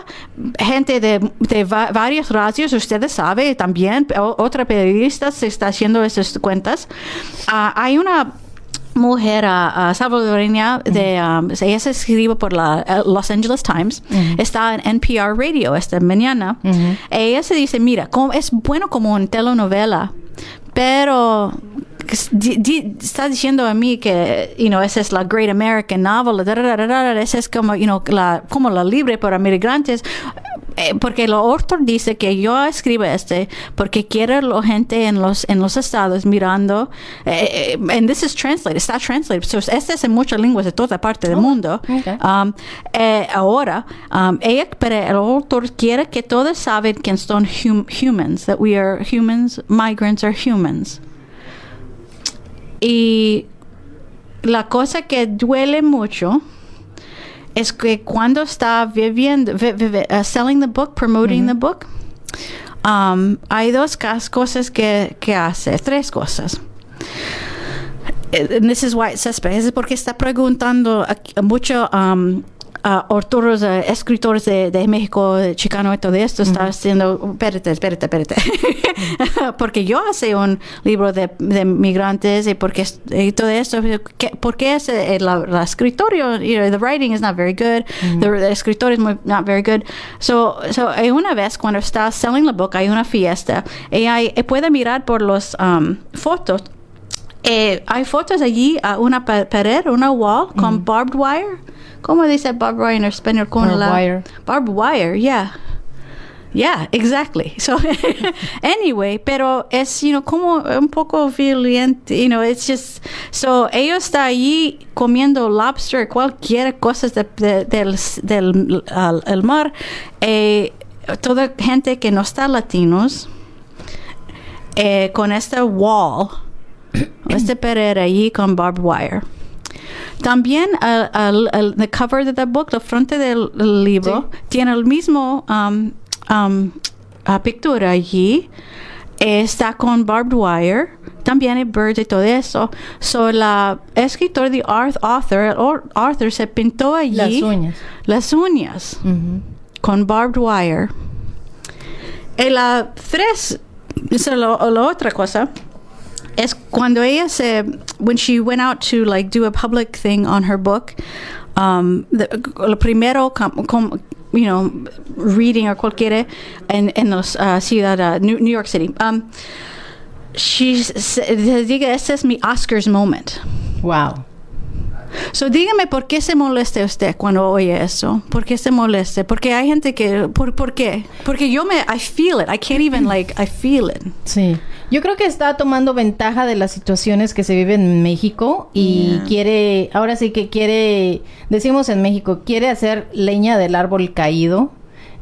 gente de, de va- varios radios, ustedes saben también, otra periodista se está haciendo esas cuentas. Ah, hay una mujer ah, salvadoreña de um, ella se escribe por la eh, Los Angeles Times. Está en NPR Radio esta mañana. Ella se dice mira como, es bueno como una telenovela pero di- di- está diciendo a mí que you know esa es la Great American Novel esa es como you know la como la libre para migrantes eh, porque el autor dice que yo escribo este porque quiere la gente en los en los estados mirando eh, eh, and this is translated está translated so este es en muchas lenguas de toda parte del mundo. Um, eh, ahora um, ella pero el autor quiere que todos saben que son hum- humans that we are humans migrants are humans. Y la cosa que duele mucho es que cuando está viviendo, vi- vi- uh, selling the book, promoting the book, um, hay dos cosas que, que hace, tres cosas. Eh, And this is why it's suspect. Es porque está preguntando mucho um, autores, eh, escritores de, de México, Chicano y todo esto, está haciendo, espérate, espérate, espérate. [LAUGHS] porque yo hice un libro de, de migrantes y porque es- y todo esto, ¿qué- ¿por qué es eh, la, la escritorio, you know, the writing is not very good, the, the escritorio is muy- not very good. So, so una vez cuando está selling the book, hay una fiesta, y hay, puede mirar por los um, fotos eh, hay fotos allí a una pa- pared, una wall con barbed wire. ¿Cómo dice barbed wire en español? Con Barbed la wire. barbed wire, yeah. Yeah, exactly. [LAUGHS] So anyway, pero es, you know, como un poco violento, you know, it's just so ellos están allí comiendo lobster, cualquier cosa de- de- del, del el mar, eh, toda gente que no está latinos eh, con esta wall, [COUGHS] este pared allí con barbed wire. También al, al- al- the cover de the book, la frente del libro, tiene el mismo um, um, ah, pictura allí. Está con barbed wire, también hay birds y todo eso. So, la escritor, the auth- author, author se pintó allí Las uñas. las uñas con barbed wire. Y la tres, es la, la otra cosa, es cuando ella se, when she went out to like do a public thing on her book, um, the, lo primero, com- com- you know, reading or cualquiera en, en los uh, ciudad, uh, New, New York City, um, she diga, este es mi Oscars moment. Wow. So, dígame por qué se molesta usted cuando oye eso. ¿Por qué se molesta? Porque hay gente que, ¿por, por qué? Porque yo me, I feel it. I can't even like, I feel it. Sí. Yo creo que está tomando ventaja de las situaciones que se viven en México y Yeah. quiere, ahora sí que quiere, decimos en México, quiere hacer leña del árbol caído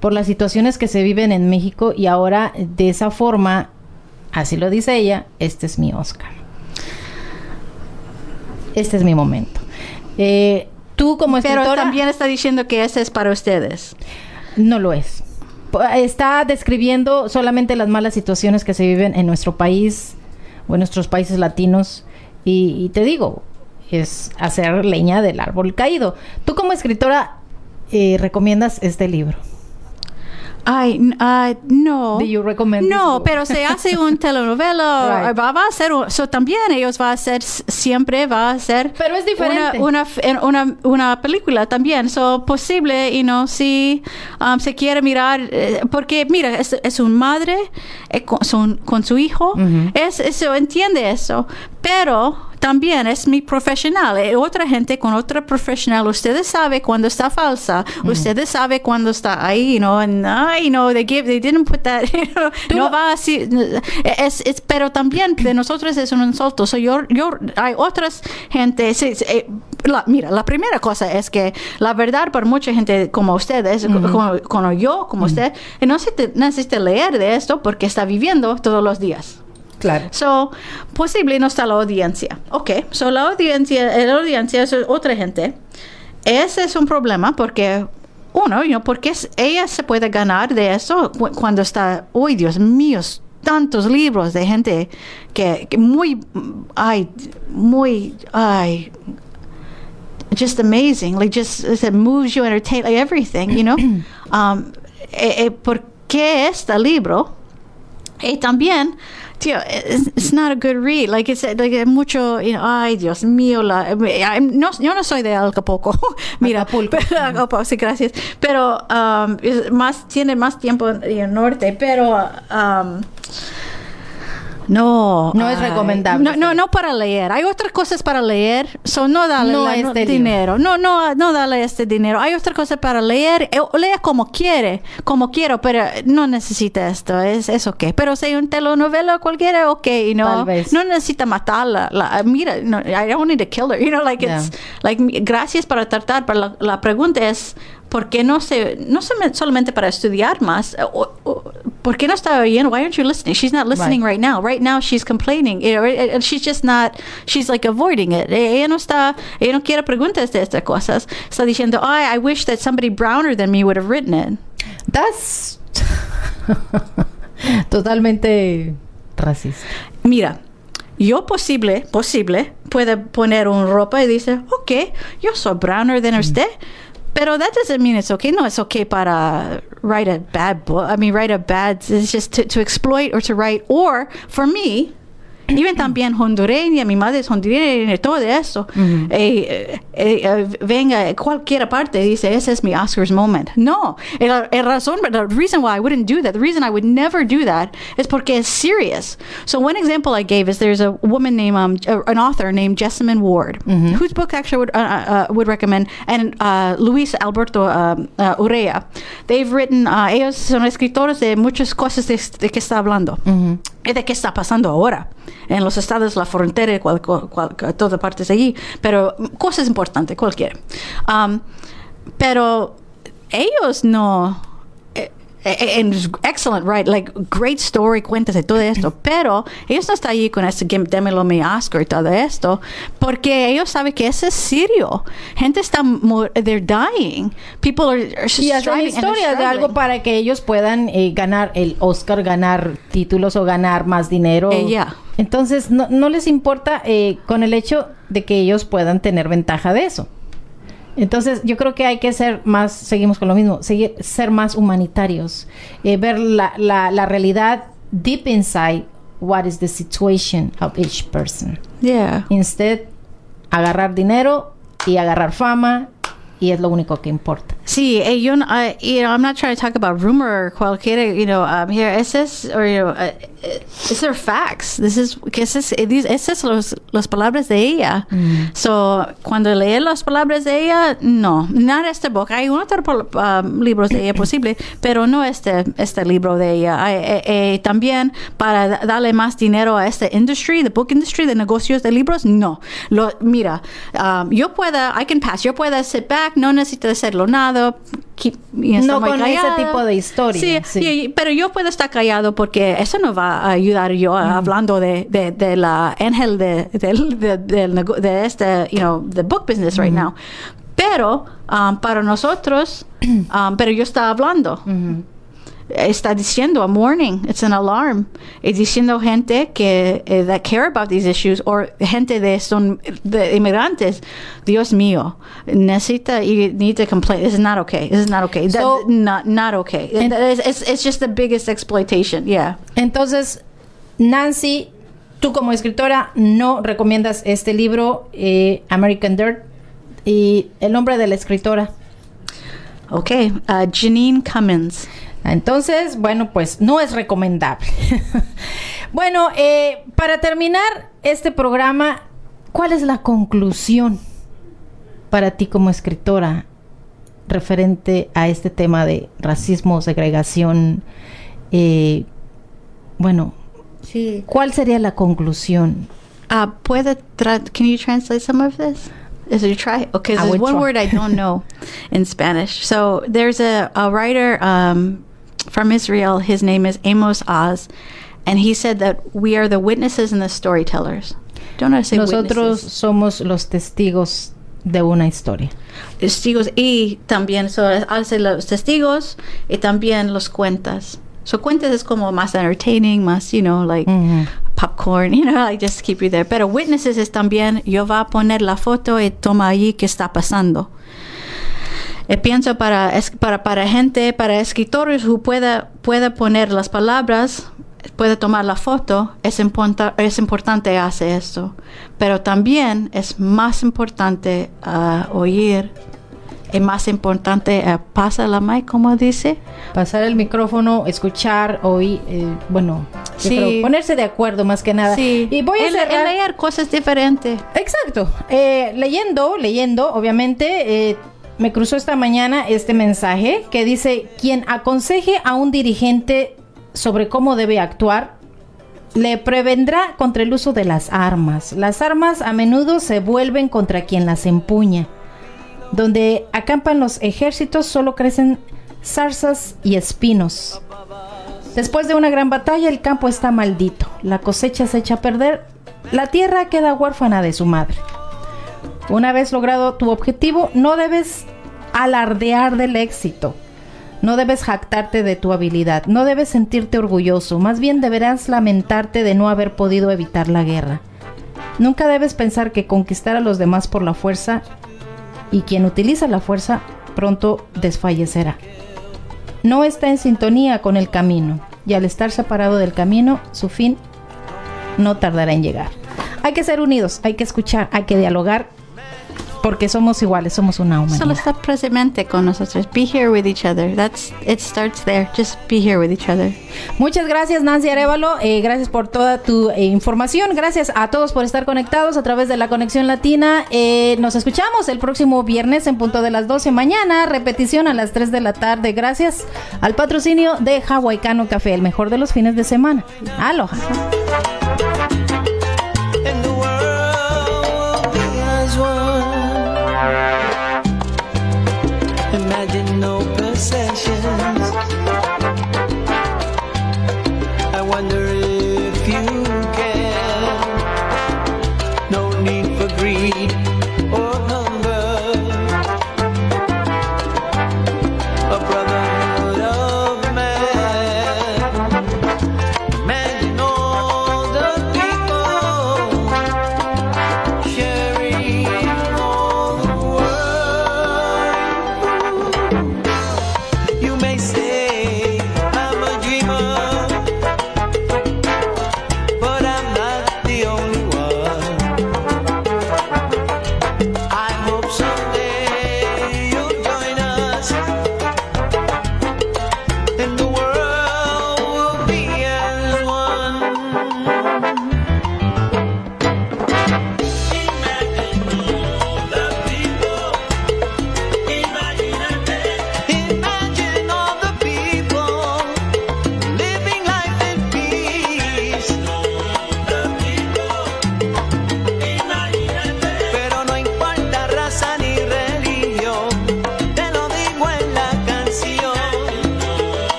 por las situaciones que se viven en México y ahora de esa forma, así lo dice ella, este es mi Oscar. Este es mi momento. Eh, tú como escritora... Pero también está diciendo que ese es para ustedes. No lo es. Está describiendo solamente las malas situaciones que se viven en nuestro país o en nuestros países latinos. Y, y te digo, es hacer leña del árbol caído. Tú como escritora eh, recomiendas este libro. Ay, ay, no. Do you recommend No, pero se hace un [LAUGHS] telenovela, Right. va, va a ser, un- so también ellos va a hacer, siempre va a ser. Pero es diferente. Una, una, una, una película también, so posible, y no, si um, se quiere mirar, eh, porque mira, es, es un madre eh, con, son- con su hijo, es, eso, entiende eso, pero también es mi profesional. Eh, otra gente con otra profesional, ustedes saben cuando está falsa, ustedes saben cuando está ahí, and I know they give, they didn't put that, [LAUGHS] you know, no va así, es, es, pero también de nosotros es un insulto. So yo, yo, hay otras gente, sí, sí, eh, la- mira, la primera cosa es que la verdad para mucha gente como ustedes, como, como yo, como usted, eh, no se te- necesita leer de esto porque está viviendo todos los días. Claro. So, posible no está la audiencia. Ok, so la audiencia, la audiencia es otra gente. Ese es un problema porque, uno, you know, porque ella se puede ganar de eso cu- cuando está, uy, Dios mío, tantos libros de gente que, que muy, ay, muy, ay, just amazing, like just it moves you, entertain, like everything, you know. [CLEARS THROAT] um, eh, eh, ¿Por qué este libro? Y también, tío, it's, not a good read. Like it's like mucho, you know, ay, Dios mío, la, eh, no, yo no soy de [LAUGHS] Acapulco. Mira, pero, Acapulco, sí, gracias. Pero um, es más, tiene más tiempo en el norte, pero um, no. No es ay, recomendable. No, no, no para leer. Hay otras cosas para leer. So no dale No la- este libro. dinero. No, no, no dale este dinero. Hay otras cosas para leer. Eh, Lea como quiere, como quiero, pero no necesita esto. Es, es ok. Pero si hay un telenovela cualquiera, ok, you know. Tal vez. No necesita matarla. La, mira, no, I don't need to kill her. You know, like it's, like, gracias para tratar, pero la, la pregunta es, ¿por qué no se, no se- solamente para estudiar más? O- o- ¿Por qué no está oyendo? Why aren't you listening? She's not listening right, now. Right now she's complaining. You know, and- and she's just not, she's like avoiding it. Eh, Ella no está, ella no quiere preguntas de estas cosas. Está diciendo, I, I wish that somebody browner than me would have written it. That's [LAUGHS] totalmente racista. Mira, yo posible, posible, puede poner un ropa y dice, ok, yo soy browner than usted. Pero that doesn't mean it's okay. No, it's okay para write a bad book. I mean, write a bad, it's just to, to exploit or to write. Or, for me, even también hondureña, mi madre es hondureña todo eso. Eh, eh, eh, venga, cualquier parte dice, ese es mi Oscars moment. No, el, el razón, the reason why I wouldn't do that, the reason I would never do that is porque it's serious. So one example I gave is there's a woman named, um, uh, an author named Jessamine Ward, whose book actually would, uh, uh, would recommend, and uh, Luis Alberto um, uh, Urea. They've written, uh, ellos son escritores de muchas cosas de, de que está hablando. Y de qué está pasando ahora en los estados, la frontera, cual, cual, cual- todas partes allí, pero cosas importantes, cualquiera. Um, pero ellos no. Eh, eh, and excellent, right? Like great story, cuentas de todo esto, [CLEARS THROAT] pero ellos no están allí con este démelo mi Oscar y todo esto, porque ellos saben que eso es serio. Gente está, they're dying. People are, are Y hacen historias de algo para que ellos puedan eh, ganar el Oscar, ganar títulos o ganar más dinero. Eh, ya. Entonces, no, no les importa eh, con el hecho de que ellos puedan tener ventaja de eso. Entonces, yo creo que hay que ser más, seguimos con lo mismo, seguir, ser más humanitarios, eh, ver la, la, la realidad deep inside what is the situation of each person. Yeah. Instead, agarrar dinero y agarrar fama y es lo único que importa. Sí, eh, yo, no- I, you know, I'm not trying to talk about rumor or cualquier, you know, um, here, es es, or, you know, uh, these are facts. This is, que es, es, esas los, las palabras de ella. So, cuando lee las palabras de ella, no, no este book. Hay otros um, libros de ella posible, pero no este, este libro de ella. Hay, eh, eh, también para da- darle más dinero a esta industry, the book industry, de negocios de libros, no. Lo, mira, um, yo pueda, I can pass, yo pueda sit back, no necesito hacerlo nada. Keep- y No con ese callada. tipo de historia, Sí, sí. y- pero yo puedo estar callado porque eso no va a ayudar yo a- hablando de, de, de la ángel de, de, este, you know, the book business right now. Pero um, para nosotros, [CLEARS THROAT] um, pero yo estaba hablando. Está diciendo a warning, it's an alarm. Es diciendo gente que eh, that care about these issues or gente de son de inmigrantes. Dios mío, necesita y need to complain. This is not okay. This is not okay. That- So- not not okay. It's, it's just the biggest exploitation. Yeah. Entonces, Nancy, tú como escritora no recomiendas este libro, eh, American Dirt, y el nombre de la escritora. Okay, uh, Janine Cummins. Entonces, bueno, pues no es recomendable. [LAUGHS] bueno, eh, para terminar este programa, ¿cuál es la conclusión para ti como escritora referente a este tema de racismo, segregación? Eh, bueno, Sí. ¿cuál sería la conclusión? Uh, puede can you translate some of this? Is it try? Okay, there's one try. word I don't know [LAUGHS] in Spanish. So there's a, a writer um, from Israel. His name is Amos Oz, and he said that we are the witnesses and the storytellers. Don't to say Nosotros witnesses. somos los testigos de una historia. Testigos y también so, hace los testigos y también los cuentas. So cuentas es como más entertaining, más, you know, like mm-hmm. popcorn, [LAUGHS] you know, like just keep you there. Pero witnesses es también, yo va a poner la foto y toma allí qué está pasando. Y pienso para, es- para, para gente, para escritores who pueda, pueda poner las palabras, puede tomar la foto, es, importa- es importante hacer esto. Pero también es más importante ah, oír, y más importante pasa la mic, como dice. Pasar el micrófono, escuchar, oír, eh, bueno, Sí. creo, ponerse de acuerdo más que nada. Sí. Y voy a El- cerrar- el leer cosas diferentes. Exacto. Eh, leyendo, leyendo, obviamente, eh, me cruzó esta mañana este mensaje que dice, quien aconseje a un dirigente sobre cómo debe actuar, le prevendrá contra el uso de las armas. Las armas a menudo se vuelven contra quien las empuña. Donde acampan los ejércitos solo crecen zarzas y espinos. Después de una gran batalla el campo está maldito, la cosecha se echa a perder, la tierra queda huérfana de su madre. Una vez logrado tu objetivo, no debes alardear del éxito, no debes jactarte de tu habilidad, no debes sentirte orgulloso, más bien deberás lamentarte de no haber podido evitar la guerra. Nunca debes pensar que conquistar a los demás por la fuerza y quien utiliza la fuerza pronto desfallecerá. No está en sintonía con el camino y al estar separado del camino, su fin no tardará en llegar. Hay que ser unidos, hay que escuchar, hay que dialogar porque somos iguales, somos una Solo humanidad. estar presente con nosotros. Be here with each other. That's it starts there. Just be here with each other. Muchas gracias Nancy Arevalo, eh, gracias por toda tu eh, información, gracias a todos por estar conectados a través de la conexión latina. Eh, nos escuchamos el próximo viernes en punto de las 12 mañana, repetición a las 3 de la tarde, gracias al patrocinio de Hawaiicano Café, el mejor de los fines de semana. Aloha.